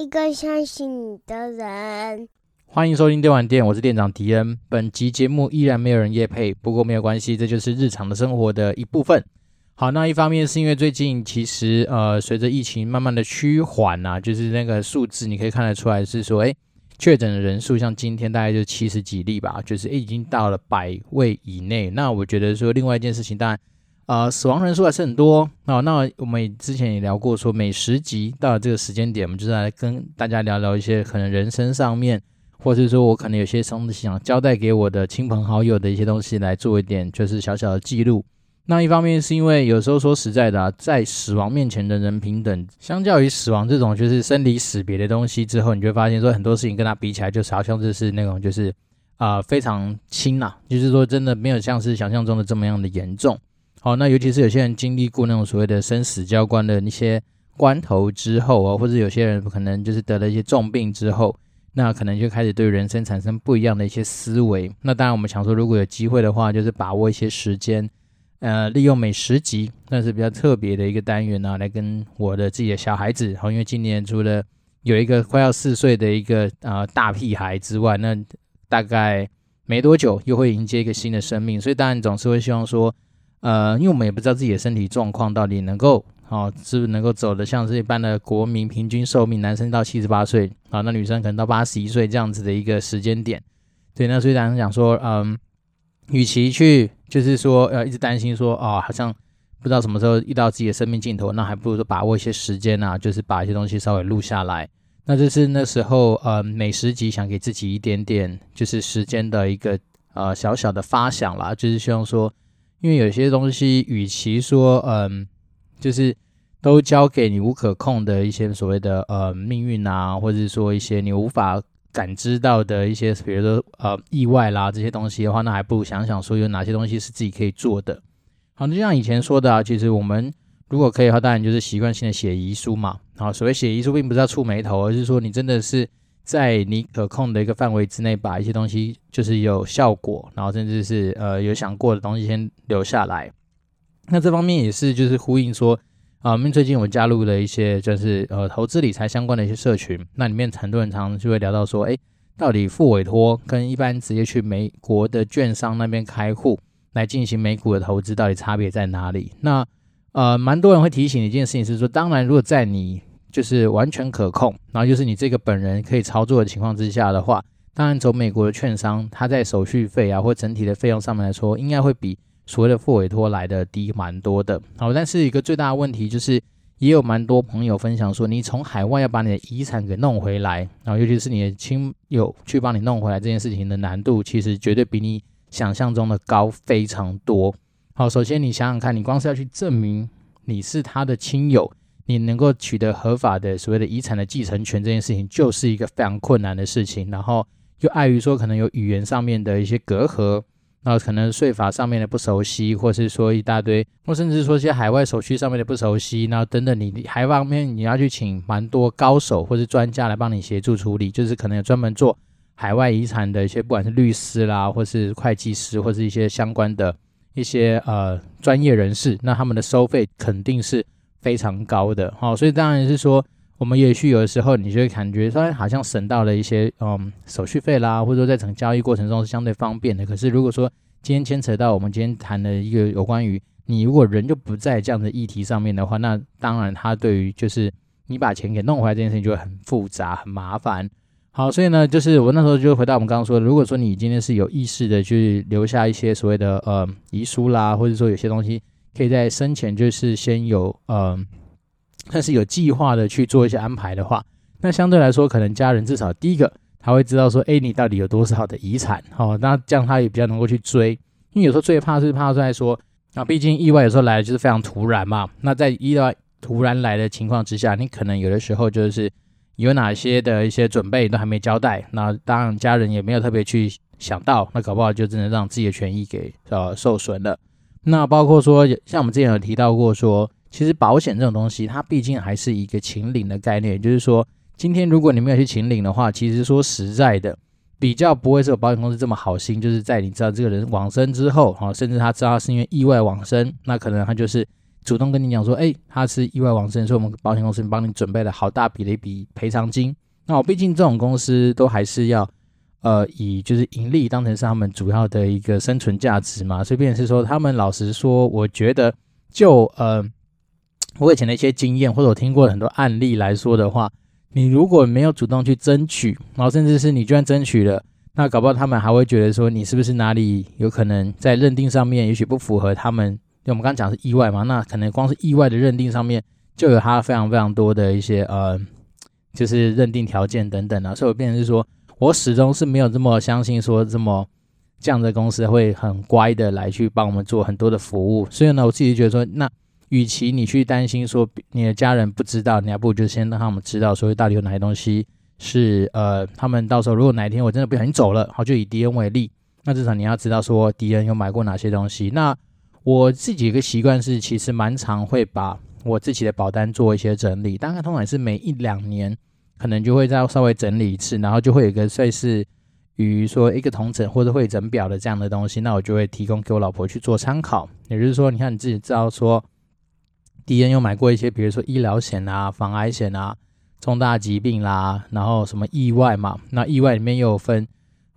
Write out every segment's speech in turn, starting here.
一个相信你的人。欢迎收听电玩店，我是店长迪恩。本集节目依然没有人夜配，不过没有关系，这就是日常的生活的一部分。好，那一方面是因为最近其实呃，随着疫情慢慢的趋缓啊，就是那个数字你可以看得出来是说，哎，确诊的人数像今天大概就七十几例吧，就是已经到了百位以内。那我觉得说另外一件事情，当然呃，死亡人数还是很多。那那我们之前也聊过说，每十集到这个时间点，我们就是来跟大家聊聊一些可能人生上面，或是说我可能有些东西想交代给我的亲朋好友的一些东西来做一点，就是小小的记录。那一方面是因为有时候说实在的啊，在死亡面前的人平等，相较于死亡这种就是生离死别的东西之后，你就会发现说很多事情跟它比起来，就是好像就是那种就是啊、非常轻呐，就是说真的没有像是想象中的这么样的严重。好，那尤其是有些人经历过那种所谓的生死交关的一些关头之后啊，或者有些人可能就是得了一些重病之后，那可能就开始对人生产生不一样的一些思维。那当然我们想说，如果有机会的话，就是把握一些时间。呃，利用每十集，那是比较特别的一个单元呢、啊，来跟我的自己的小孩子，好，因为今年除了有一个快要四岁的一个呃大屁孩之外，那大概没多久又会迎接一个新的生命，所以当然总是会希望说，呃，因为我们也不知道自己的身体状况到底能够，哦，是不是能够走得像是一般的国民平均寿命，男生到七十八岁，啊，那女生可能到八十一岁这样子的一个时间点，对，那所以当然讲说，嗯。与其去就是说，呃，一直担心说，哦，好像不知道什么时候遇到自己的生命尽头，那还不如说把握一些时间啊，就是把一些东西稍微录下来。那这是那时候，呃，每十集想给自己一点点就是时间的一个呃小小的发想啦，就是希望说，因为有些东西，与其说，嗯、就是都交给你无可控的一些所谓的呃命运啊，或者是说一些你无法。感知到的一些，比如说呃意外啦这些东西的话，那还不如想想说有哪些东西是自己可以做的。好，就像以前说的啊，其实我们如果可以的话，当然就是习惯性的写遗书嘛。好，所谓写遗书，并不是要触霉头，而是说你真的是在你可控的一个范围之内，把一些东西就是有效果，然后甚至是呃有想过的东西先留下来。那这方面也是就是呼应说。啊，因为最近我加入了一些就是呃投资理财相关的一些社群，那里面很多人常常就会聊到说，哎，到底复委托跟一般直接去美国的券商那边开户来进行美股的投资，到底差别在哪里？那呃，蛮多人会提醒一件事情是说，当然如果在你就是完全可控，然后就是你这个本人可以操作的情况之下的话，当然走美国的券商，它在手续费啊或整体的费用上面来说，应该会比。所谓的复委托来的低蛮多的，好，但是一个最大的问题就是，也有蛮多朋友分享说，你从海外要把你的遗产给弄回来，然后尤其是你的亲友去帮你弄回来这件事情的难度，其实绝对比你想象中的高非常多。好，首先你想想看，你光是要去证明你是他的亲友，你能够取得合法的所谓的遗产的继承权这件事情，就是一个非常困难的事情。然后又碍于说可能有语言上面的一些隔阂。那可能税法上面的不熟悉，或是说一大堆，或甚至说一些海外手续上面的不熟悉，然后等等，你海外方面你要去请蛮多高手或是专家来帮你协助处理，就是可能有专门做海外遗产的一些，不管是律师啦，或是会计师，或是一些相关的一些呃专业人士，那他们的收费肯定是非常高的，好，所以当然是说。我们也许有的时候，你就会感觉说，好像省到了一些嗯手续费啦，或者说在整个交易过程中是相对方便的。可是如果说今天牵扯到我们今天谈的一个有关于你如果人就不在这样的议题上面的话，那当然它对于就是你把钱给弄回来这件事情就会很复杂很麻烦。好，所以呢，就是我那时候就回到我们刚刚说的，如果说你今天是有意识的去留下一些所谓的呃遗书啦，或者说有些东西可以在生前就是先有呃。但是有计划的去做一些安排的话，那相对来说，可能家人至少第一个他会知道说，哎，你到底有多少的遗产，好，那这样他也比较能够去追。因为有时候最怕是怕在说，啊，毕竟意外有时候来就是非常突然嘛。那在意外突然来的情况之下，你可能有的时候就是有哪些的一些准备都还没交代，那当然家人也没有特别去想到，那搞不好就真的让自己的权益给呃受损了。那包括说，像我们之前有提到过说。其实保险这种东西，它毕竟还是一个请领的概念，就是说，今天如果你没有去请领的话，其实说实在的，比较不会是有保险公司这么好心，就是在你知道这个人往生之后，哈，甚至他知道他是因为意外往生，那可能他就是主动跟你讲说，哎，他是意外往生，所以我们保险公司帮你准备了好大笔的一笔赔偿金。那我毕竟这种公司都还是要，呃，以就是盈利当成是他们主要的一个生存价值嘛。所以，便是说，他们老实说，我觉得就呃，我以前的一些经验或者我听过很多案例来说的话，你如果没有主动去争取，然后甚至是你居然争取了，那搞不好他们还会觉得说你是不是哪里有可能在认定上面也许不符合他们。就我们刚刚讲是意外嘛，那可能光是意外的认定上面就有它非常非常多的一些呃，就是认定条件等等啊，所以我变成是说，我始终是没有这么相信说这么这样的公司会很乖的来去帮我们做很多的服务。所以呢，我自己觉得说，那与其你去担心说你的家人不知道，你还不如就先让他们知道，所以到底有哪些东西是呃，他们到时候如果哪一天我真的不小心走了，好，就以迪恩为例，那至少你要知道说迪恩有买过哪些东西，那。我自己一个习惯是，其实蛮常会把我自己的保单做一些整理，大概通常是每一两年，可能就会再稍微整理一次，然后就会有一个类似于说一个同整或者会诊表的这样的东西，那我就会提供给我老婆去做参考。也就是说，你看你自己知道说，敌人有买过一些，比如说医疗险啊、防癌险啊、重大疾病啦，然后什么意外嘛，那意外里面又有分，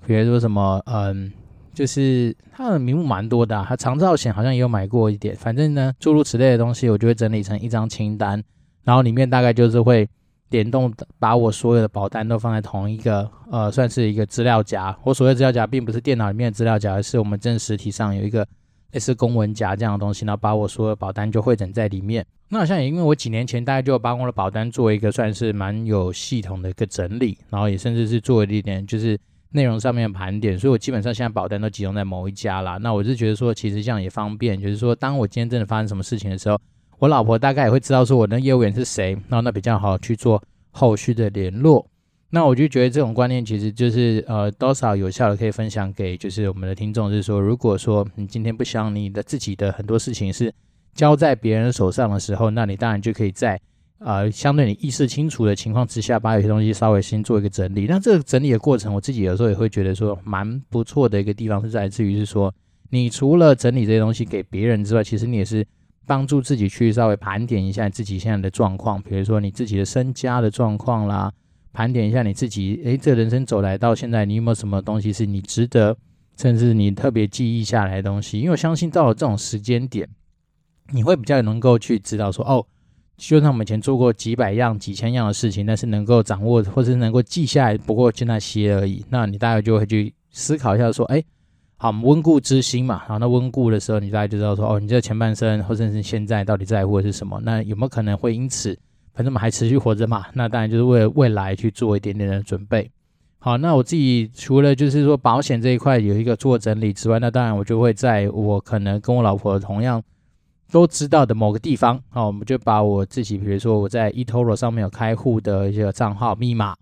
比如说什么嗯。就是它的名目蛮多的，啊，它长照险好像也有买过一点，反正呢，诸如此类的东西，我就会整理成一张清单，然后里面大概就是会联动把我所有的保单都放在同一个呃，算是一个资料夹。我所谓资料夹，并不是电脑里面的资料夹，而是我们真实体上有一个类似公文夹这样的东西，然后把我所有的保单就汇整在里面。那好像也因为我几年前大概就把我的保单做一个算是蛮有系统的一个整理，然后也甚至是做了一点就是。内容上面的盘点，所以我基本上现在保单都集中在某一家啦。那我是觉得说，其实这样也方便，就是说，当我今天真的发生什么事情的时候，我老婆大概也会知道说我的业务员是谁，然后那比较好去做后续的联络。那我就觉得这种观念其实就是呃多少有效的可以分享给就是我们的听众，是说，如果说你今天不想你的自己的很多事情是交在别人手上的时候，那你当然就可以在。呃，相对你意识清楚的情况之下，把有些东西稍微先做一个整理。那这个整理的过程，我自己有时候也会觉得说蛮不错的一个地方，是在自于是说，你除了整理这些东西给别人之外，其实你也是帮助自己去稍微盘点一下自己现在的状况，比如说你自己的身家的状况啦，盘点一下你自己，诶，这人生走来到现在，你有没有什么东西是你值得，甚至你特别记忆下来的东西？因为我相信到了这种时间点，你会比较能够去知道说，哦。就像我们以前做过几百样、几千样的事情，但是能够掌握或者是能够记下来，不过就那些而已。那你大概就会去思考一下，说，哎，好，温故知新嘛。好，那温故的时候，你大概就知道说，哦，你这前半生或者是现在到底在乎的是什么？那有没有可能会因此，反正我们还持续活着嘛？那当然就是为了未来去做一点点的准备。好，那我自己除了就是说保险这一块有一个做整理之外，那当然我就会在我可能跟我老婆同样。都知道的某个地方，好，我们就把我自己，比如说我在 eToro 上面有开户的一些账号密码，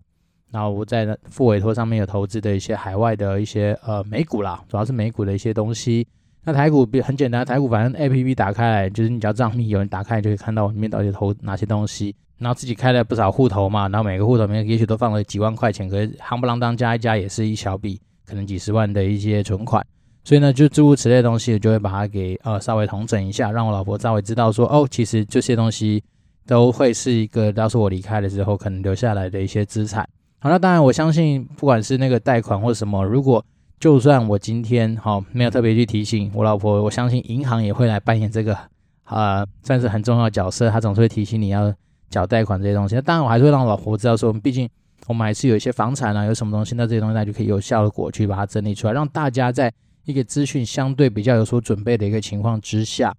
然后我在复委托上面有投资的一些海外的一些呃美股啦，主要是美股的一些东西。那台股比很简单，台股反正 APP 打开来就是你只要账密有人打开就可以看到里面到底投哪些东西，然后自己开了不少户头嘛，然后每个户头里面也许都放了几万块钱，可是夯不啷当加一加也是一小笔，可能几十万的一些存款。所以呢，就诸如此类的东西，就会把它给呃稍微统整一下，让我老婆稍微知道说，哦，其实这些东西都会是一个，到时候我离开的时候可能留下来的一些资产。好，那当然我相信，不管是那个贷款或什么，如果就算我今天好、哦、没有特别去提醒我老婆，我相信银行也会来扮演这个呃算是很重要的角色，他总是会提醒你要缴贷款这些东西。那当然我还是会让老婆知道说，我们毕竟我们还是有一些房产啊，有什么东西，那这些东西那就可以有效的过去把它整理出来，让大家在。一个资讯相对比较有所准备的一个情况之下，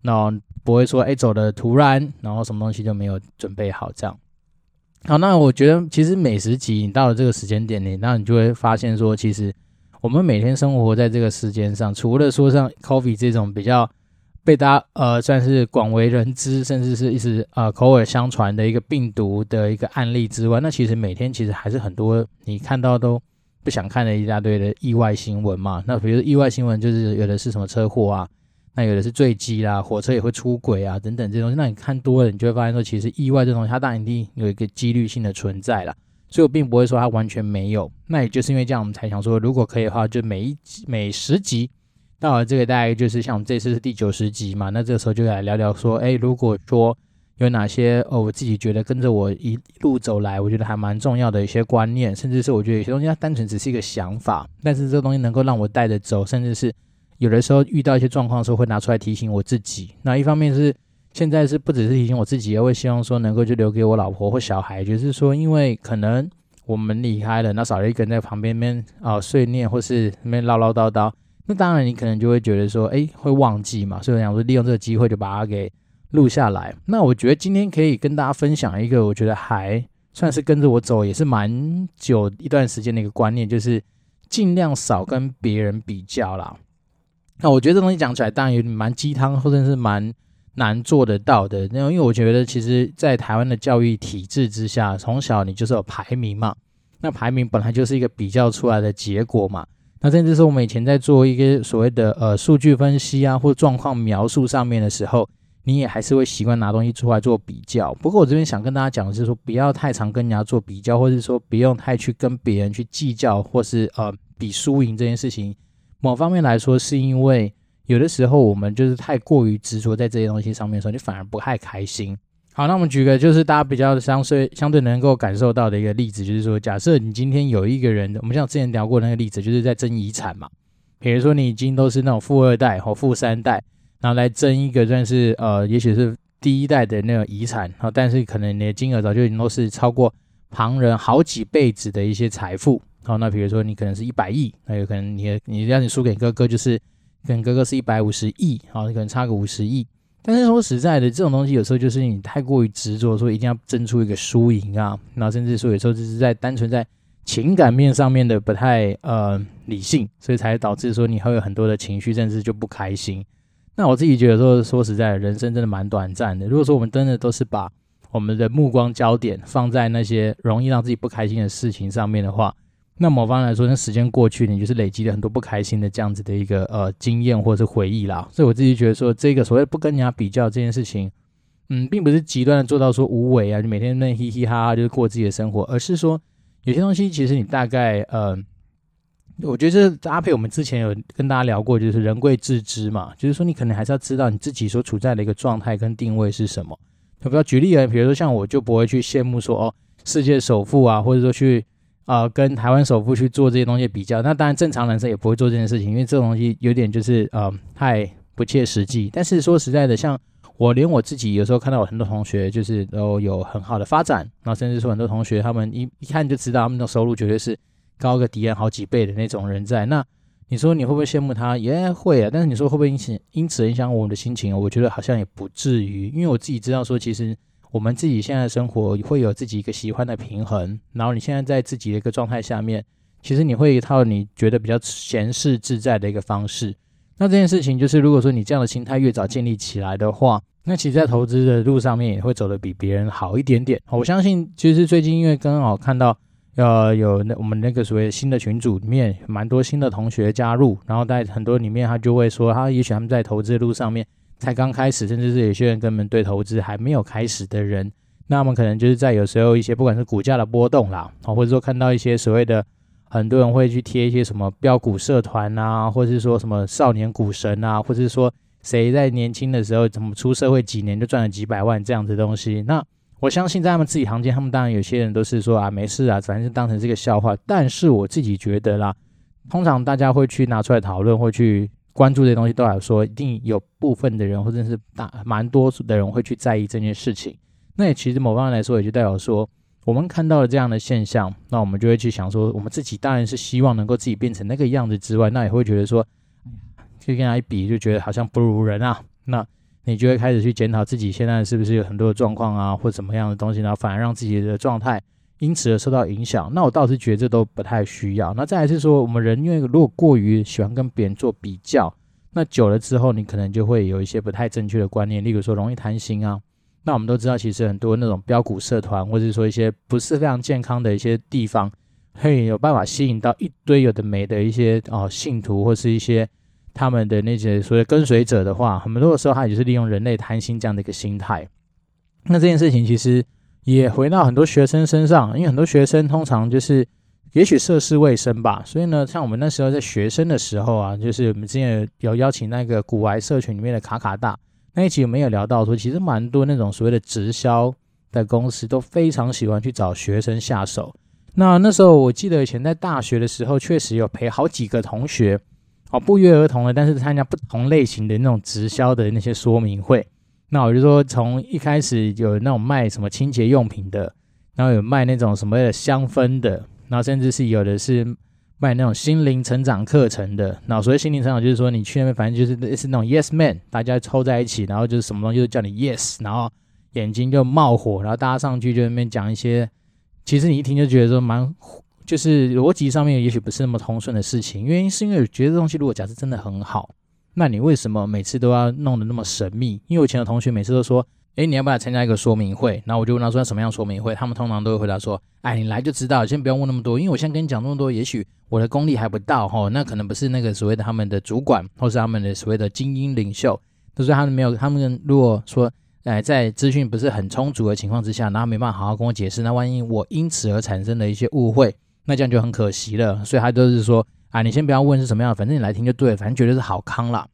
那不会说哎走的突然，然后什么东西就没有准备好这样。好，那我觉得其实每十集你到了这个时间点里，那你就会发现说，其实我们每天生活在这个时间上，除了说像 COVID 这种比较被大家呃算是广为人知，甚至是一直呃口耳相传的一个病毒的一个案例之外，那其实每天其实还是很多你看到都。不想看的一大堆的意外新闻嘛？那比如意外新闻，就是有的是什么车祸啊，那有的是坠机啦，火车也会出轨啊，等等这些东西。那你看多了，你就会发现说，其实意外这东西它当然一定有一个几率性的存在啦。所以我并不会说它完全没有。那也就是因为这样，我们才想说，如果可以的话，就每一集每十集到了这个大概就是像我们这次是第九十集嘛，那这个时候就来聊聊说，哎，如果说有哪些哦，我自己觉得跟着我一路走来，我觉得还蛮重要的一些观念，甚至是我觉得有些东西它单纯只是一个想法，但是这个东西能够让我带着走，甚至是有的时候遇到一些状况的时候会拿出来提醒我自己。那一方面是现在是不只是提醒我自己，也会希望说能够就留给我老婆或小孩，就是说因为可能我们离开了，那少了一个人在旁边边啊碎念或是那边唠唠叨叨。那当然，你可能就会觉得说，哎，会忘记嘛，所以我想说，利用这个机会就把它给录下来。那我觉得今天可以跟大家分享一个，我觉得还算是跟着我走也是蛮久一段时间的一个观念，就是尽量少跟别人比较啦。那我觉得这东西讲起来当然有点蛮鸡汤，或者是蛮难做得到的。那因为我觉得，其实，在台湾的教育体制之下，从小你就是有排名嘛，那排名本来就是一个比较出来的结果嘛。那甚至是我们以前在做一个所谓的呃数据分析啊，或状况描述上面的时候，你也还是会习惯拿东西出来做比较。不过我这边想跟大家讲的是说，不要太常跟人家做比较，或者说不用太去跟别人去计较，或是呃比输赢这件事情。某方面来说，是因为有的时候我们就是太过于执着在这些东西上面的时候，你反而不太开心。好，那我们举个就是大家比较相对相对能够感受到的一个例子，就是说，假设你今天有一个人，我们像之前聊过那个例子，就是在争遗产嘛。比如说你已经都是那种富二代或富三代，然后来争一个算是呃，也许是第一代的那种遗产，然后但是可能你的金额早就已经都是超过旁人好几辈子的一些财富。好，那比如说你可能是一百亿，那有可能你你让你输给哥哥，就是跟哥哥是一百五十亿，好，你可能差个五十亿。但是说实在的，这种东西有时候就是你太过于执着，说一定要争出一个输赢啊，然后甚至说有时候就是在单纯在情感面上面的不太呃理性，所以才导致说你会有很多的情绪，甚至就不开心。那我自己觉得说，说实在的，人生真的蛮短暂的。如果说我们真的都是把我们的目光焦点放在那些容易让自己不开心的事情上面的话，那某方来说，那时间过去，你就是累积了很多不开心的这样子的一个呃经验或者是回忆啦。所以我自己觉得说，这个所谓不跟人家比较这件事情，嗯，并不是极端的做到说无为啊，就每天那嘻嘻哈哈就是过自己的生活，而是说有些东西其实你大概呃，我觉得这搭配我们之前有跟大家聊过，就是人贵自知嘛，就是说你可能还是要知道你自己所处在的一个状态跟定位是什么。要不要举例啊？比如说像我就不会去羡慕说哦，世界首富啊，或者说去。啊、呃，跟台湾首富去做这些东西比较，那当然正常人生也不会做这件事情，因为这种东西有点就是呃太不切实际。但是说实在的，像我连我自己有时候看到我很多同学就是都有很好的发展，然后甚至说很多同学他们一一看就知道他们的收入绝对是高个敌人好几倍的那种人在。那你说你会不会羡慕他？也会啊。但是你说会不会因此因此影响我们的心情？我觉得好像也不至于，因为我自己知道说其实。我们自己现在的生活会有自己一个喜欢的平衡，然后你现在在自己的一个状态下面，其实你会一套你觉得比较闲适自在的一个方式。那这件事情就是，如果说你这样的心态越早建立起来的话，那其实，在投资的路上面也会走得比别人好一点点。我相信，其实最近因为刚好看到，呃，有那我们那个所谓新的群组里面，蛮多新的同学加入，然后在很多里面，他就会说，他也许他们在投资的路上面。才刚开始，甚至是有些人根本对投资还没有开始的人，那我们可能就是在有时候一些不管是股价的波动啦，啊，或者说看到一些所谓的很多人会去贴一些什么标股社团啊，或者是说什么少年股神啊，或者是说谁在年轻的时候怎么出社会几年就赚了几百万这样子东西。那我相信在他们自己行间，他们当然有些人都是说啊没事啊，反正当成是个笑话。但是我自己觉得啦，通常大家会去拿出来讨论，会去。关注这些东西都来说，一定有部分的人或者是大蛮多数的人会去在意这件事情。那也其实某方面来说，也就代表说，我们看到了这样的现象，那我们就会去想说，我们自己当然是希望能够自己变成那个样子之外，那也会觉得说，去跟他一比，就觉得好像不如人啊。那你就会开始去检讨自己现在是不是有很多的状况啊，或什么样的东西，然后反而让自己的状态。因此而受到影响，那我倒是觉得这都不太需要。那再来是说，我们人因为如果过于喜欢跟别人做比较，那久了之后，你可能就会有一些不太正确的观念，例如说容易贪心啊。那我们都知道，其实很多那种标股社团，或者说一些不是非常健康的一些地方，会有办法吸引到一堆有的没的一些哦信徒，或是一些他们的那些所谓跟随者的话，很多的时候他也是利用人类贪心这样的一个心态。那这件事情其实。也回到很多学生身上，因为很多学生通常就是也许涉世未深吧。所以呢，像我们那时候在学生的时候啊，就是我们之前有邀请那个股癌社群里面的卡卡大那一集，我们有聊到说，其实蛮多那种所谓的直销的公司都非常喜欢去找学生下手。那那时候我记得以前在大学的时候，确实有陪好几个同学。哦，不约而同的，但是参加不同类型的那种直销的那些说明会。那我就说，从一开始有那种卖什么清洁用品的，然后有卖那种什么香氛的，然后甚至是有的是卖那种心灵成长课程的。那所谓心灵成长，就是说你去那边，反正就是是那种 yes man，大家凑在一起，然后就是什么东西都叫你 yes，然后眼睛就冒火，然后大家上去就那边讲一些，其实你一听就觉得说蛮。就是逻辑上面也许不是那么通顺的事情，原因是因为我觉得这东西如果假设真的很好，那你为什么每次都要弄得那么神秘？因为我以前的同学每次都说，诶，你要不要参加一个说明会？然后我就问他说什么样说明会？他们通常都会回答说，哎，你来就知道，先不用问那么多，因为我现在跟你讲那么多，也许我的功力还不到哈，那可能不是那个所谓的他们的主管，或是他们的所谓的精英领袖，都是他们没有，他们如果说，哎，在资讯不是很充足的情况之下，然后没办法好好跟我解释，那万一我因此而产生的一些误会。那这样就很可惜了，所以他都是说啊，你先不要问是什么样的，反正你来听就对了，反正绝对是好康啦。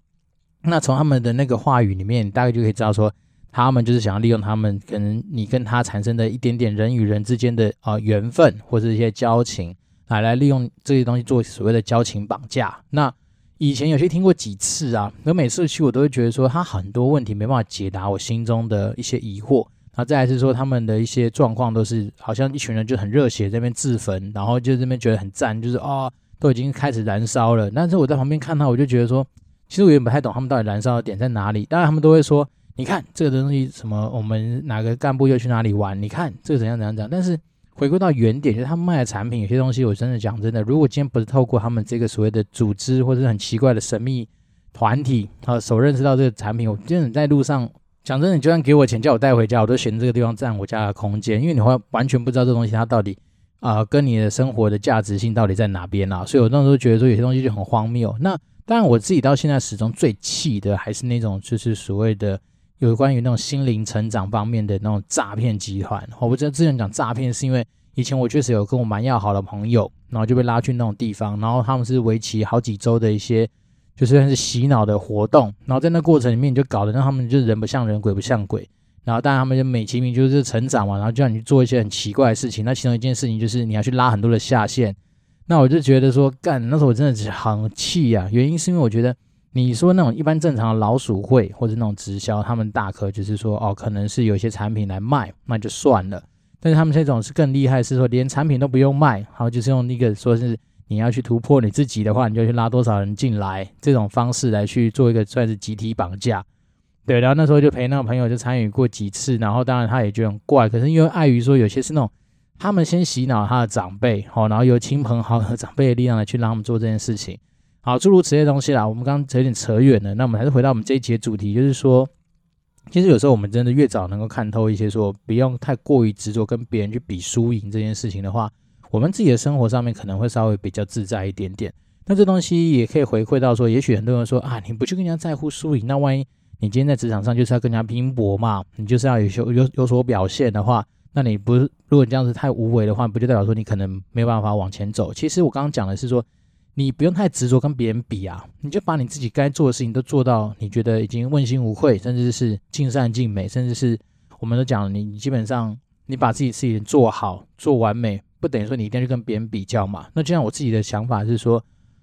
那从他们的那个话语里面，大概就可以知道说，他们就是想要利用他们可能你跟他产生的一点点人与人之间的啊、缘分或者一些交情，来来利用这些东西做所谓的交情绑架。那以前有些听过几次啊，我每次去我都会觉得说，他很多问题没办法解答我心中的一些疑惑。那再来是说，他们的一些状况都是好像一群人就很热血在那边自焚，然后就这边觉得很赞，就是哦，都已经开始燃烧了。但是我在旁边看到，我就觉得说，其实我也不太懂他们到底燃烧的点在哪里。当然他们都会说，你看这个东西什么，我们哪个干部又去哪里玩？你看这个怎样怎样怎样。但是回归到原点，就是他们卖的产品有些东西，我真的讲真的，如果今天不是透过他们这个所谓的组织或者是很奇怪的神秘团体啊，所认识到这个产品，我真的在路上。讲真的，你就算给我钱叫我带回家，我都嫌这个地方占我家的空间，因为你会完全不知道这东西它到底啊、跟你的生活的价值性到底在哪边啊。所以我那时候觉得说有些东西就很荒谬。那当然我自己到现在始终最气的还是那种就是所谓的有关于那种心灵成长方面的那种诈骗集团。我不知道之前讲诈骗是因为以前我确实有跟我蛮要好的朋友，然后就被拉去那种地方，然后他们是为期好几周的一些。就算是洗脑的活动，然后在那过程里面，就搞得让他们就人不像人，鬼不像鬼。然后当然他们就美其名就是成长嘛，然后就让你去做一些很奇怪的事情。那其中一件事情就是你要去拉很多的下线。那我就觉得说，干，那时候我真的是很气啊。原因是因为我觉得你说那种一般正常的老鼠会或者那种直销，他们大可就是说哦，可能是有些产品来卖，那就算了。但是他们这种是更厉害，是说连产品都不用卖，然后就是用那个说是。你要去突破你自己的话，你就去拉多少人进来，这种方式来去做一个算是集体绑架，对。然后那时候就陪那个朋友就参与过几次，然后当然他也觉得很怪，可是因为碍于说有些是那种他们先洗脑他的长辈，好，然后由亲朋好友 长辈的力量来去让他们做这件事情，好，诸如此类东西啦。我们刚刚有点扯远了，那我们还是回到我们这一节主题，就是说，其实有时候我们真的越早能够看透一些，说不用太过于执着跟别人去比输赢这件事情的话。我们自己的生活上面可能会稍微比较自在一点点，那这东西也可以回馈到说，也许很多人说啊，你不去跟人家在乎输赢，那万一你今天在职场上就是要更加拼搏嘛，你就是要有有有所表现的话，那你不是如果你这样子太无为的话，不就代表说你可能没有办法往前走？其实我刚刚讲的是说，你不用太执着跟别人比啊，你就把你自己该做的事情都做到，你觉得已经问心无愧，甚至是尽善尽美，甚至是我们都讲你你基本上你把自己事情做好做完美。不等于说你一定要去跟别人比较嘛？那就像我自己的想法是说，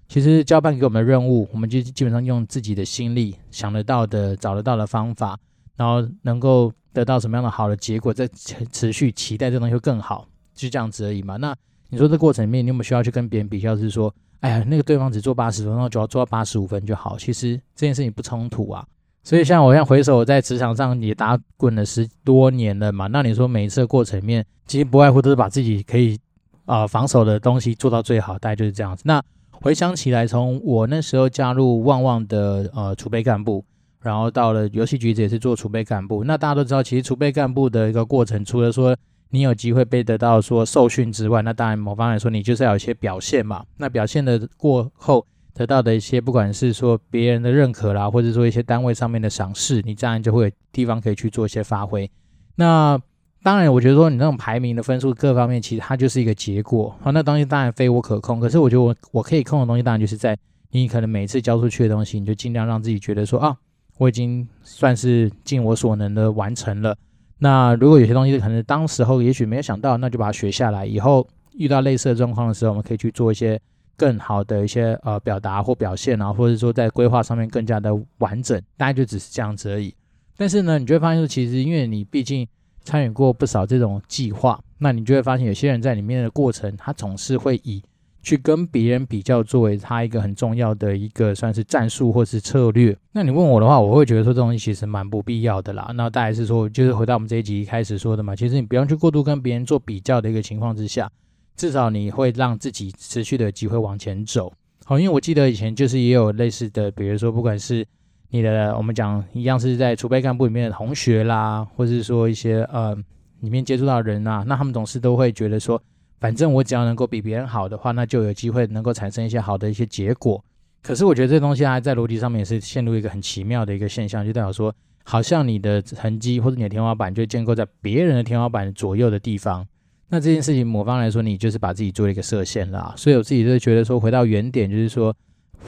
其实交办给我们的任务，我们就基本上用自己的心力想得到的、找得到的方法，然后能够得到什么样的好的结果，再持续期待这东西会更好，就这样子而已嘛。那你说这过程里面，你有没有需要去跟别人比较？是说，哎呀，那个对方只做八十分，然后就要做到八十五分就好。其实这件事情不冲突啊。所以像我现在回首在职场上也打滚了十多年了嘛，那你说每一次的过程里面，其实不外乎都是把自己可以。啊、防守的东西做到最好，大概就是这样子。那回想起来，从我那时候加入旺旺的呃储备干部，然后到了游戏局子也是做储备干部。那大家都知道，其实储备干部的一个过程，除了说你有机会被得到说受训之外，那当然某方来说，你就是要有一些表现嘛。那表现的过后得到的一些，不管是说别人的认可啦，或者说一些单位上面的赏识，你这样就会有地方可以去做一些发挥。那当然，我觉得说你那种排名的分数各方面，其实它就是一个结果。好，那东西当然非我可控，可是我觉得我我可以控的东西，当然就是在你可能每次交出去的东西，你就尽量让自己觉得说啊，我已经算是尽我所能的完成了。那如果有些东西可能当时候也许没有想到，那就把它学下来，以后遇到类似的状况的时候，我们可以去做一些更好的一些呃表达或表现啊，或者说在规划上面更加的完整。大概就只是这样子而已。但是呢，你就会发现说，其实因为你毕竟参与过不少这种计划，那你就会发现有些人在里面的过程，他总是会以去跟别人比较作为他一个很重要的一个算是战术或是策略。那你问我的话，我会觉得说这东西其实蛮不必要的啦。那大概是说，就是回到我们这一集一开始说的嘛，其实你不用去过度跟别人做比较的一个情况之下，至少你会让自己持续的机会往前走。好，因为我记得以前就是也有类似的，比如说不管是你的我们讲一样是在储备干部里面的同学啦，或者是说一些呃里面接触到的人啊，那他们总是都会觉得说。反正我只要能够比别人好的话，那就有机会能够产生一些好的一些结果。可是我觉得这东西还在逻辑上面也是陷入一个很奇妙的一个现象，就代表说，好像你的成绩或者你的天花板就建构在别人的天花板左右的地方。那这件事情某方来说，你就是把自己做了一个设限啦。所以我自己就觉得说，回到原点，就是说，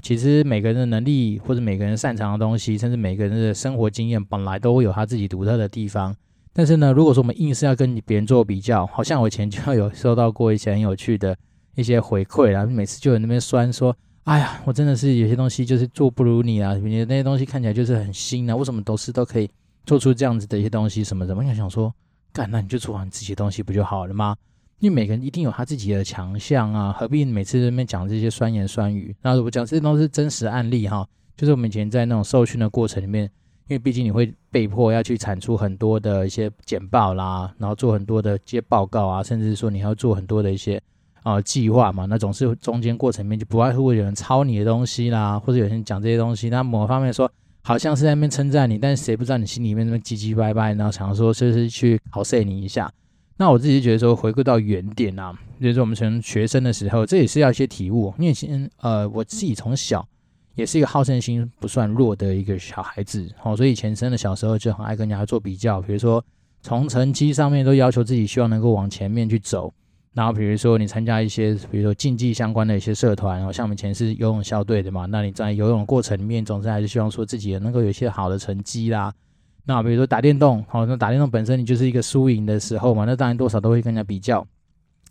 其实每个人的能力或者每个人擅长的东西，甚至每个人的生活经验，本来都会有他自己独特的地方。但是呢，如果说我们硬是要跟别人做比较，好像我以前就有收到过一些很有趣的 一些回馈，然后每次就有那边酸说：“哎呀，我真的是有些东西就是做不如你啊，你的那些东西看起来就是很新啊，为什么都是都可以做出这样子的一些东西什么什么？”我想说，干，那你就做好你自己的东西不就好了吗？因为每个人一定有他自己的强项啊，何必每次在那边讲这些酸言酸语？那我讲这些都是真实案例哈，就是我们以前在那种受训的过程里面。因为毕竟你会被迫要去产出很多的一些简报啦，然后做很多的一些报告啊，甚至说你要做很多的一些啊、呃、计划嘛，那总是中间过程里面就不外乎有人抄你的东西啦，或者有人讲这些东西。那某方面说好像是在那边称赞你，但是谁不知道你心里面那么唧唧歪歪，然后想说就是去考试你一下。那我自己觉得说回归到原点啊，就是我们从学生的时候，这也是要一些体悟。因为先呃我自己从小。也是一个好胜心不算弱的一个小孩子，哦，所以以前真的小时候就很爱跟人家做比较，比如说从成绩上面都要求自己希望能够往前面去走，然后比如说你参加一些比如说竞技相关的一些社团，然后像我们前是游泳校队的嘛，那你在游泳的过程里面总是还是希望说自己能够有一些好的成绩啦。那比如说打电动，好，那打电动本身你就是一个输赢的时候嘛，那当然多少都会跟人家比较。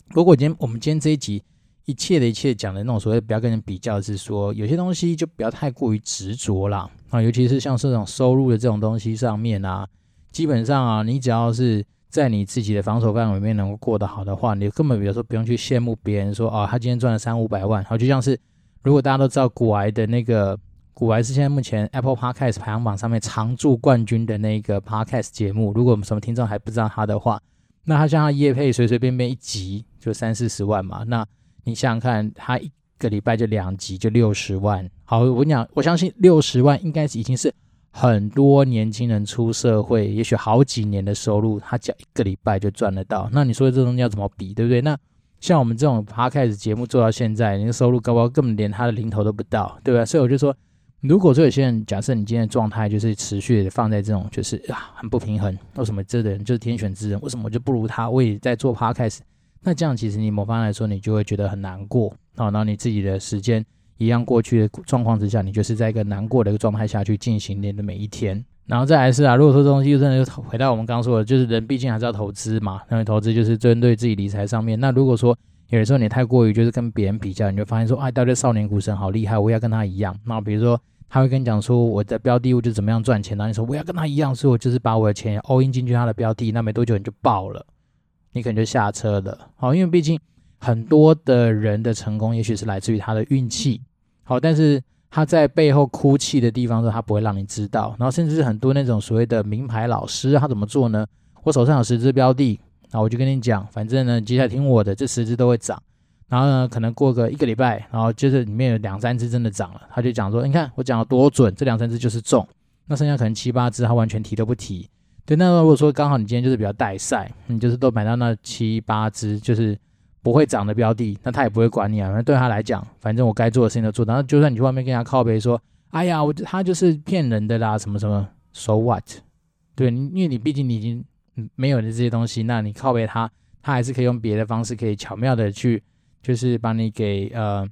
如果今天我们今天这一集。一切的一切讲的那种所谓不要跟人比较，是说有些东西就不要太过于执着啦啊，尤其是像这种收入的这种东西上面啊，基本上啊，你只要是在你自己的防守范围里面能够过得好的话，你根本比如说不用去羡慕别人说哦，他今天赚了三五百万，好，就像是如果大家都知道股癌的那个古玩是现在目前 Apple Podcast 排行榜上面常驻冠军的那个 Podcast 节目，如果我们什么听众还不知道他的话，那他像他业配随随便便一集就三四十万嘛，那。你想想看，他一个礼拜就两集，就六十万。好，我跟你讲，我相信六十万应该已经是很多年轻人出社会，也许好几年的收入，他讲一个礼拜就赚得到。那你说这东西要怎么比，对不对？那像我们这种 Podcast 节目做到现在，你的收入高不高，根本连他的零头都不到，对吧？所以我就说，如果说有些人假设你今天的状态就是持续的放在这种，就是啊很不平衡，为什么这个人就是天选之人？为什么我就不如他？我也在做 Podcast。那这样其实你某方来说，你就会觉得很难过啊。然后你自己的时间一样过去的状况之下，你就是在一个难过的一个状态下去进行你的每一天。然后再来是啊，如果说这东西又真的又回到我们刚刚说的，就是人毕竟还是要投资嘛。那投资就是针对自己理财上面。那如果说有的时候你太过于就是跟别人比较，你就发现说，哎，到底少年股神好厉害，我要跟他一样。那比如说他会跟你讲说，我的标的物就怎么样赚钱，然后你说我要跟他一样，所以我就是把我的钱 all in 进去他的标的，那没多久你就爆了。你可能就下车了，好，因为毕竟很多的人的成功，也许是来自于他的运气，好，但是他在背后哭泣的地方说他不会让你知道，然后甚至是很多那种所谓的名牌老师，他怎么做呢？我手上有十只标的，那我就跟你讲，反正呢，接下来听我的，这十只都会涨，然后呢，可能过个一个礼拜，然后就是里面有两三只真的涨了，他就讲说，你看我讲的多准，这两三只就是中，那剩下可能七八只他完全提都不提。对，那如果说刚好你今天就是比较带赛，你就是都买到那七八只就是不会涨的标的，那他也不会管你啊。反正对他来讲，反正我该做的事情都做。然后就算你去外面跟人家靠背说，哎呀，我他就是骗人的啦，什么什么，so what？对，因为你毕竟你已经没有的这些东西，那你靠背他，他还是可以用别的方式，可以巧妙的去，就是把你给呃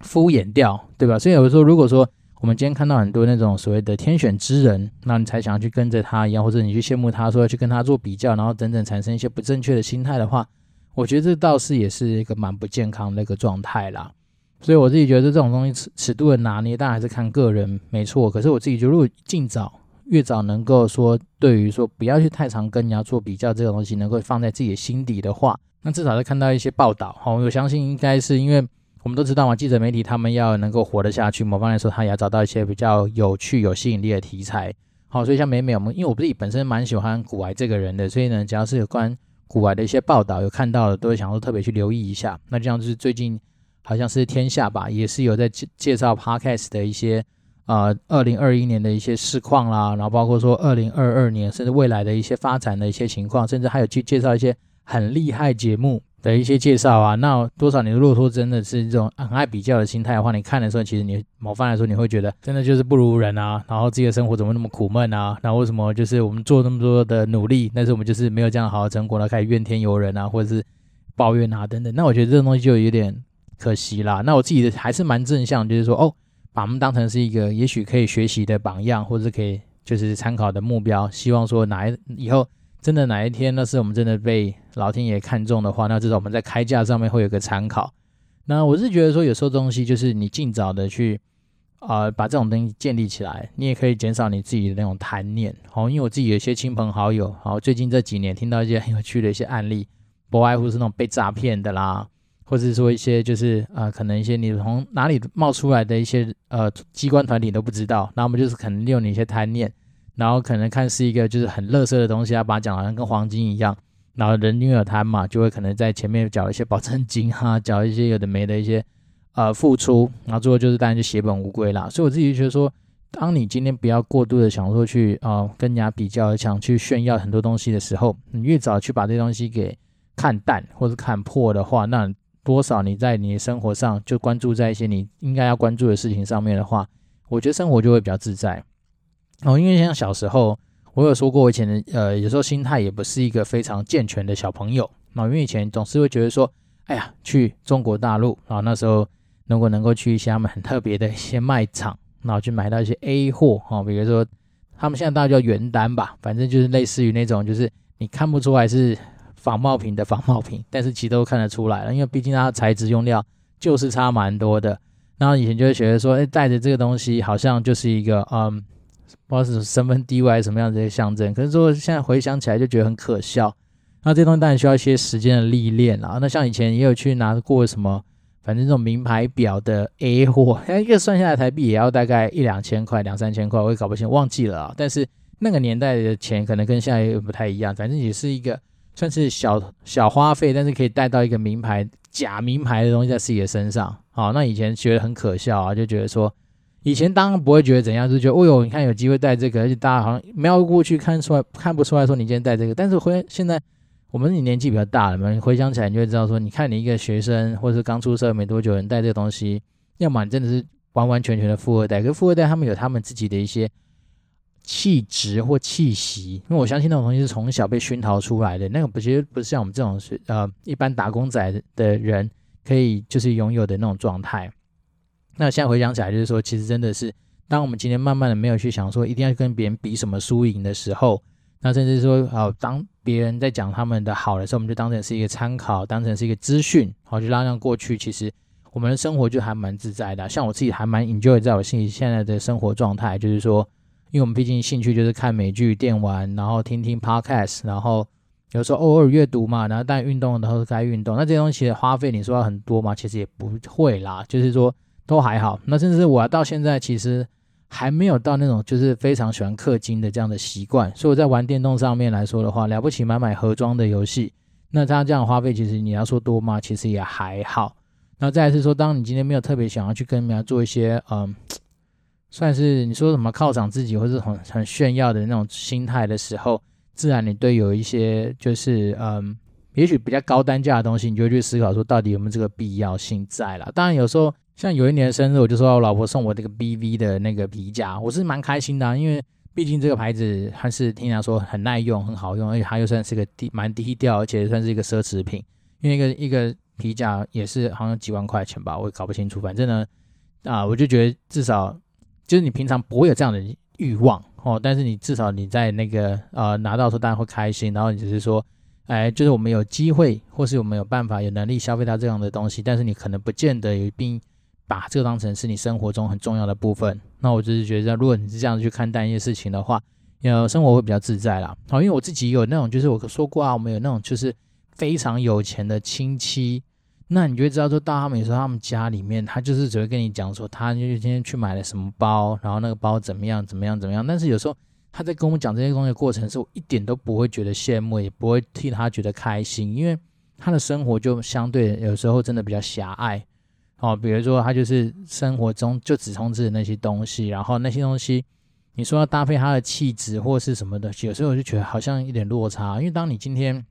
敷衍掉，对吧？所以有的时候，如果说我们今天看到很多那种所谓的天选之人，那你才想要去跟着他一样，或者你去羡慕他，说要去跟他做比较，然后等等产生一些不正确的心态的话，我觉得这倒是也是一个蛮不健康的一个状态啦。所以我自己觉得这种东西尺尺度的拿捏，当然还是看个人，没错。可是我自己觉得，如果尽早越早能够说，对于说不要去太常跟人家做比较这个东西，能够放在自己的心底的话，那至少在看到一些报道，好，我相信应该是因为。我们都知道嘛，记者媒体他们要能够活得下去，某方面来说，他也要找到一些比较有趣、有吸引力的题材。好，所以像美美，我们因为我自己本身蛮喜欢古玩这个人的，所以呢，只要是有关古玩的一些报道有看到的，都会想说特别去留意一下。那这样就是最近好像是天下吧，也是有在介介绍 Podcast 的一些啊，二零二一年的一些市况啦，然后包括说二零二二年甚至未来的一些发展的一些情况，甚至还有去介绍一些很厉害节目的一些介绍啊，那多少年如果说真的是这种很爱比较的心态的话，你看的时候，其实你某方来说，你会觉得真的就是不如人啊，然后自己的生活怎么那么苦闷啊？然后为什么就是我们做那么多的努力，但是我们就是没有这样好的成果，呢开始怨天尤人啊，或者是抱怨啊等等。那我觉得这种东西就有点可惜啦。那我自己的还是蛮正向，就是说哦，把我们当成是一个也许可以学习的榜样，或者是可以就是参考的目标，希望说哪一以后。真的哪一天，那是我们真的被老天爷看中的话，那至少我们在开价上面会有个参考。那我是觉得说，有时候东西就是你尽早的去啊、呃，把这种东西建立起来，你也可以减少你自己的那种贪念。好，因为我自己有一些亲朋好友，好，最近这几年听到一些很有趣的一些案例，不外乎是那种被诈骗的啦，或者说一些就是啊、呃，可能一些你从哪里冒出来的一些呃机关团体都不知道，那我们就是可能利用你一些贪念。然后可能看是一个就是很垃圾的东西，要把它讲好像跟黄金一样。然后人因为有贪嘛，就会可能在前面缴一些保证金哈，缴一些有的没的一些呃付出，然后最后就是当然就血本无归啦。所以我自己就觉得说，当你今天不要过度的想说去啊、呃、跟人家比较，想去炫耀很多东西的时候，你越早去把这东西给看淡或者看破的话，那多少你在你的生活上就关注在一些你应该要关注的事情上面的话，我觉得生活就会比较自在。哦，因为像小时候，我有说过，我以前的呃，有时候心态也不是一个非常健全的小朋友。啊，因为以前总是会觉得说，哎呀，去中国大陆啊，那时候如果能够去一些他们很特别的一些卖场，然后去买到一些 A 货，哈，比如说他们现在大概叫原单吧，反正就是类似于那种，就是你看不出来是仿冒品的仿冒品，但是其实都看得出来了，因为毕竟它的材质用料就是差蛮多的。然后以前就会觉得说，哎，带着这个东西好像就是一个，嗯。不知道是身份地位还是什么样子的象征，可是说现在回想起来就觉得很可笑。那这东西当然需要一些时间的历练啦。那像以前也有去拿过什么，反正这种名牌表的 A 货，哎，一个算下来台币也要大概一两千块、两三千块，我也搞不清，忘记了啊。但是那个年代的钱可能跟现在又不太一样，反正也是一个算是小小花费，但是可以带到一个名牌、假名牌的东西在自己的身上。好，那以前觉得很可笑啊，就觉得说。以前当然不会觉得怎样，就觉得哦哟，你看有机会带这个，而且大家好像瞄过去看出来看不出来说你今天带这个。但是回现在我们你年纪比较大了嘛，你回想起来你就会知道说，你看你一个学生或者是刚出社没多久人带这个东西，要么你真的是完完全全的富二代。可是富二代他们有他们自己的一些气质或气息，因为我相信那种东西是从小被熏陶出来的，那个不其实不是像我们这种是呃一般打工仔的人可以就是拥有的那种状态。那现在回想起来，就是说，其实真的是，当我们今天慢慢的没有去想说一定要跟别人比什么输赢的时候，那甚至说，好，当别人在讲他们的好的时候，我们就当成是一个参考，当成是一个资讯，好，就让让过去，其实我们的生活就还蛮自在的。像我自己还蛮 enjoy 在我心里现在的生活状态，就是说，因为我们毕竟兴趣就是看美剧、电玩，然后听听 podcast，然后有时候偶尔阅读嘛，然后但运动的时候该运动。那这些东西的花费，你说要很多吗？其实也不会啦，就是说。都还好，那甚至我到现在其实还没有到那种就是非常喜欢氪金的这样的习惯，所以我在玩电动上面来说的话，了不起买买盒装的游戏，那它这样花费其实你要说多吗？其实也还好。那再来是说，当你今天没有特别想要去跟人家做一些嗯，算是你说什么犒赏自己或者很很炫耀的那种心态的时候，自然你对有一些就是嗯，也许比较高单价的东西，你就会去思考说到底有没有这个必要性在了。当然有时候。像有一年生日，我就说我老婆送我这个 BV 的那个皮夹，我是蛮开心的啊，因为毕竟这个牌子还是听人家说很耐用、很好用，而且它又算是个低蛮低调，而且算是一个奢侈品。因为一个一个皮夹也是好像几万块钱吧，我也搞不清楚。反正呢，啊，我就觉得至少就是你平常不会有这样的欲望哦，但是你至少你在那个呃拿到的时候当然会开心，然后你只是说，哎，就是我们有机会或是我们有办法有能力消费到这样的东西，但是你可能不见得有一并把这个当成是你生活中很重要的部分。那我就是觉得，如果你是这样去看待一些事情的话，呃，生活会比较自在啦。好，因为我自己有那种，就是我说过啊，我们有那种就是非常有钱的亲戚，那你就会知道说，到他们有时候他们家里面，他就是只会跟你讲说，他就今天去买了什么包，然后那个包怎么样怎么样怎么样。但是有时候他在跟我讲这些东西的过程，是我一点都不会觉得羡慕，也不会替他觉得开心，因为他的生活就相对有时候真的比较狭隘。哦，比如说他就是生活中就只充斥那些东西，然后那些东西，你说要搭配他的气质或是什么的，有时候我就觉得好像一点落差。因为当你今天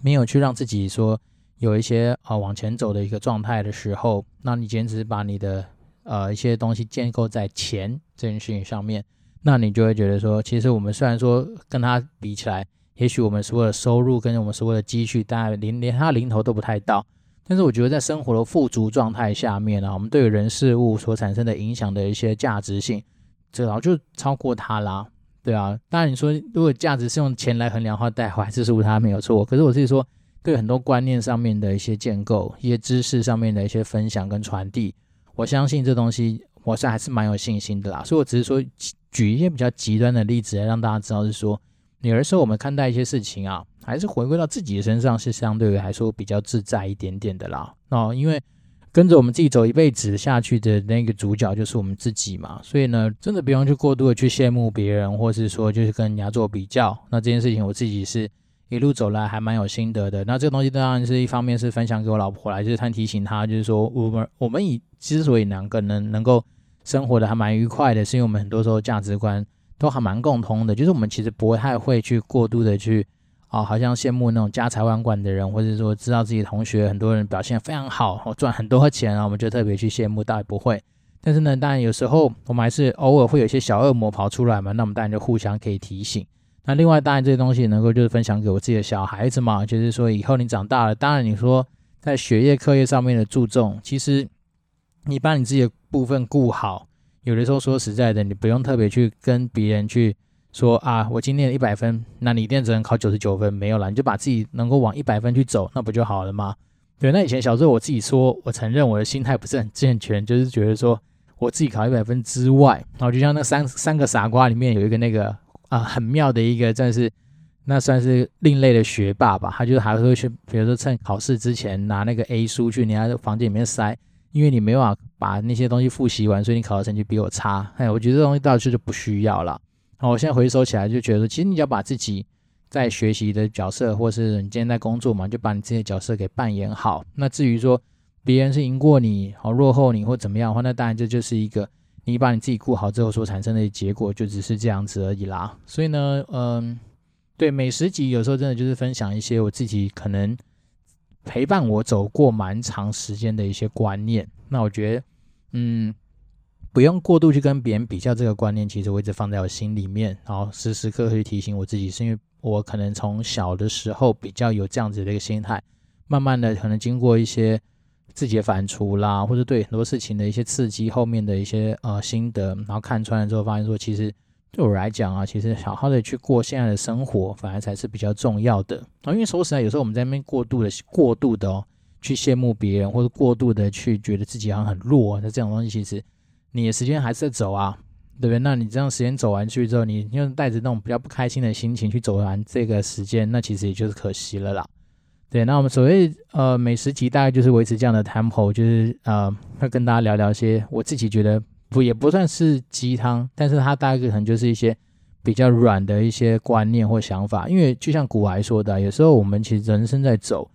没有去让自己说有一些啊、往前走的一个状态的时候，那你简直把你的呃一些东西建构在钱这件事情上面，那你就会觉得说，其实我们虽然说跟他比起来，也许我们所有的收入跟我们所有的积蓄，大概连连他零头都不太到。但是我觉得，在生活的富足状态下面呢、啊，我们对于人事物所产生的影响的一些价值性，这早就超过他啦，对啊。当然你说，如果价值是用钱来衡量的话，但还是输他没有错。可是我自己说，对很多观念上面的一些建构、一些知识上面的一些分享跟传递，我相信这东西，我是还是蛮有信心的啦。所以我只是说，举一些比较极端的例子来让大家知道，是说，有的时候我们看待一些事情啊。还是回归到自己的身上，是相对于来说比较自在一点点的啦。哦，因为跟着我们自己走一辈子下去的那个主角就是我们自己嘛，所以呢，真的不用去过度的去羡慕别人，或是说就是跟人家做比较。那这件事情我自己是一路走来还蛮有心得的。那这个东西当然是一方面是分享给我老婆来，就是她提醒她，就是说我们我们以之所以两个人能够生活的还蛮愉快的，是因为我们很多时候价值观都还蛮共通的，就是我们其实不太会去过度的去。哦，好像羡慕那种家财万贯的人，或者说知道自己同学很多人表现非常好，哦，赚很多钱啊，我们就特别去羡慕，倒也不会。但是呢，当然有时候我们还是偶尔会有一些小恶魔跑出来嘛，那我们当然就互相可以提醒。那另外，当然这些东西能够就是分享给我自己的小孩子嘛，就是说以后你长大了，当然你说在学业课业上面的注重，其实你把你自己的部分顾好，有的时候说实在的，你不用特别去跟别人去。说啊，我今天一百分，那你一定只能考九十九分，没有了，你就把自己能够往一百分去走，那不就好了吗？对，那以前小时候我自己说，我承认我的心态不是很健全，就是觉得说我自己考一百分之外，然后就像那三三个傻瓜里面有一个那个啊很妙的一个，算是那算是另类的学霸吧，他就还会去，比如说趁考试之前拿那个 A 书去人家房间里面塞，因为你没办法把那些东西复习完，所以你考的成绩比我差。哎，我觉得这东西倒是就不需要了。好，我现在回首起来就觉得，其实你要把自己在学习的角色，或是你今天在工作嘛，就把你自己的角色给扮演好。那至于说别人是赢过你，好落后你或怎么样的话，那当然这就是一个你把你自己顾好之后所产生的结果，就只是这样子而已啦。所以呢，嗯，对，每十集有时候真的就是分享一些我自己可能陪伴我走过蛮长时间的一些观念。那我觉得，嗯。不用过度去跟别人比较，这个观念其实我一直放在我心里面，然后时时刻刻去提醒我自己，是因为我可能从小的时候比较有这样子的一个心态，慢慢的可能经过一些自己的反刍啦，或者对很多事情的一些刺激，后面的一些呃心得，然后看穿了之后，发现说其实对我来讲啊，其实好好的去过现在的生活，反而才是比较重要的啊。因为说实在，有时候我们在那边过度的过度的哦，去羡慕别人，或者过度的去觉得自己好像很弱，那这种东西其实。你的时间还是在走啊，对不对？那你这样时间走完去之后，你又带着那种比较不开心的心情去走完这个时间，那其实也就是可惜了啦。对，那我们所谓呃美食集大概就是维持这样的 tempo，就是呃会跟大家聊聊一些我自己觉得不也不算是鸡汤，但是它大概可能就是一些比较软的一些观念或想法。因为就像古来说的，有时候我们其实人生在走，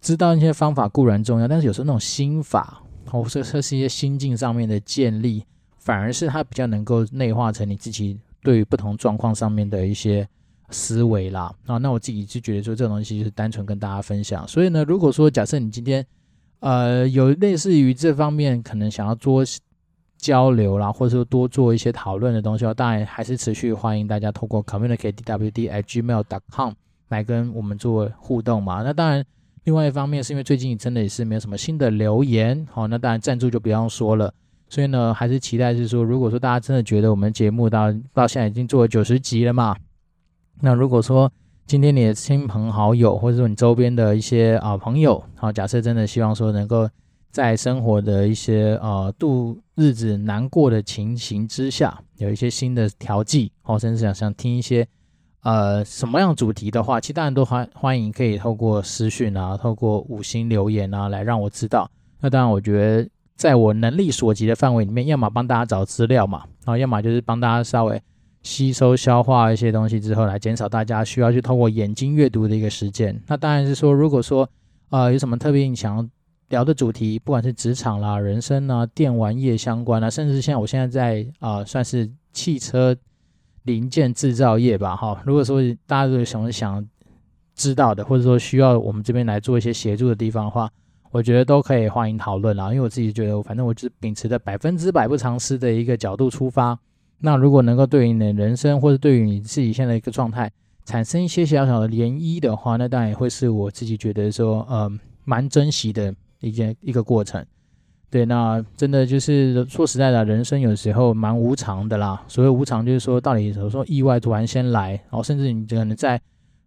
知道一些方法固然重要，但是有时候那种心法。或者说是一些心境上面的建立，反而是它比较能够内化成你自己对于不同状况上面的一些思维啦。啊，那我自己就觉得说这种东西就是单纯跟大家分享。所以呢，如果说假设你今天呃有类似于这方面可能想要多交流啦，或者说多做一些讨论的东西，当然还是持续欢迎大家透过 communicatedwd@gmail.com 来跟我们做互动嘛。那当然，另外一方面是因为最近真的也是没有什么新的留言，好，那当然赞助就不用说了。所以呢，还是期待是说，如果说大家真的觉得我们节目到到现在已经做了九十集了嘛，那如果说今天你的亲朋好友，或者说你周边的一些啊朋友，好，假设真的希望说能够。在生活的一些呃度日子难过的情形之下，有一些新的调剂，哦，甚至想想听一些呃什么样主题的话，其实大家都欢欢迎可以透过私讯啊，透过五星留言啊来让我知道。那当然，我觉得在我能力所及的范围里面，要么帮大家找资料嘛，然后要么就是帮大家稍微吸收消化一些东西之后，来减少大家需要去透过眼睛阅读的一个时间。那当然是说，如果说呃有什么特别想要。聊的主题，不管是职场啦、人生啊、电玩业相关啊，甚至像我现在在啊、算是汽车零件制造业吧，哈。如果说大家有什么想知道的，或者说需要我们这边来做一些协助的地方的话，我觉得都可以欢迎讨论啦。因为我自己觉得，反正我就是秉持着百分之百不藏私的一个角度出发。那如果能够对于你的人生，或者对于你自己现在一个状态产生一些小小的涟漪的话，那当然也会是我自己觉得说，嗯、呃，蛮珍惜的。一件一个过程，对，那真的就是说实在的，人生有时候蛮无常的啦。所谓无常，就是说到底有时候意外突然先来，然后甚至你可能在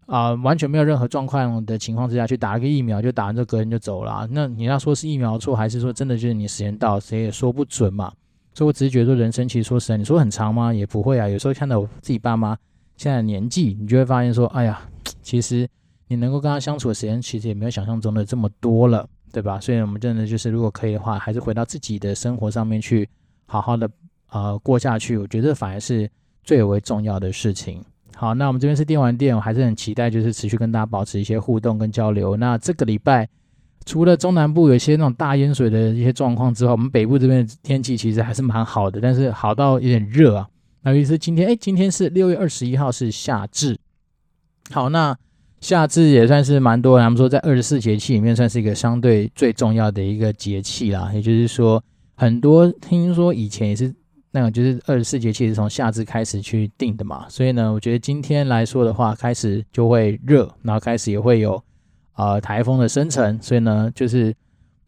啊、完全没有任何状况的情况之下去打了个疫苗，就打完这个人就走了。那你要说是疫苗错，还是说真的就是你时间到，谁也说不准嘛。所以我只是觉得说，人生其实说实在，你说很长吗？也不会啊。有时候看到我自己爸妈现在的年纪，你就会发现说，哎呀，其实你能够跟他相处的时间，其实也没有想象中的这么多了。对吧？所以，我们真的就是，如果可以的话，还是回到自己的生活上面去，好好的呃过下去。我觉得反而是最为重要的事情。好，那我们这边是电玩店，我还是很期待，就是持续跟大家保持一些互动跟交流。那这个礼拜，除了中南部有些那种大淹水的一些状况之外，我们北部这边的天气其实还是蛮好的，但是好到有点热啊。那于是今天，哎，今天是六月二十一号，是夏至。好，那。夏至也算是蛮多，他们说在二十四节气里面算是一个相对最重要的一个节气啦。也就是说，很多听说以前也是那个，就是二十四节气是从夏至开始去定的嘛。所以呢，我觉得今天来说的话，开始就会热，然后开始也会有呃台风的生成。所以呢，就是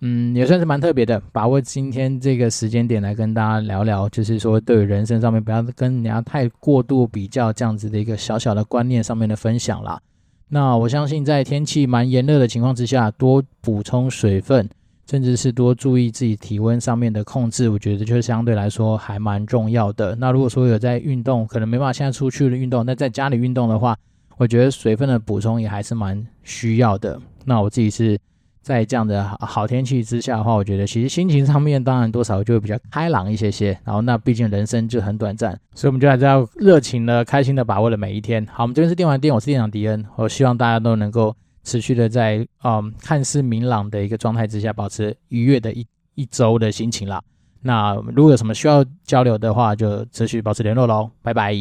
嗯，也算是蛮特别的，把握今天这个时间点来跟大家聊聊，就是说对于人生上面不要跟人家太过度比较这样子的一个小小的观念上面的分享啦。那我相信，在天气蛮炎热的情况之下，多补充水分，甚至是多注意自己体温上面的控制，我觉得就是相对来说还蛮重要的。那如果说有在运动，可能没办法现在出去运动，那在家里运动的话，我觉得水分的补充也还是蛮需要的。那我自己是。在这样的好天气之下的话，我觉得其实心情上面当然多少就会比较开朗一些些。然后那毕竟人生就很短暂，所以我们就还是要热情的、开心的把握了每一天。好，我们这边是电玩店，我是店长迪恩，我希望大家都能够持续的在嗯看似明朗的一个状态之下，保持愉悦的一一周的心情啦。那如果有什么需要交流的话，就持续保持联络喽。拜拜。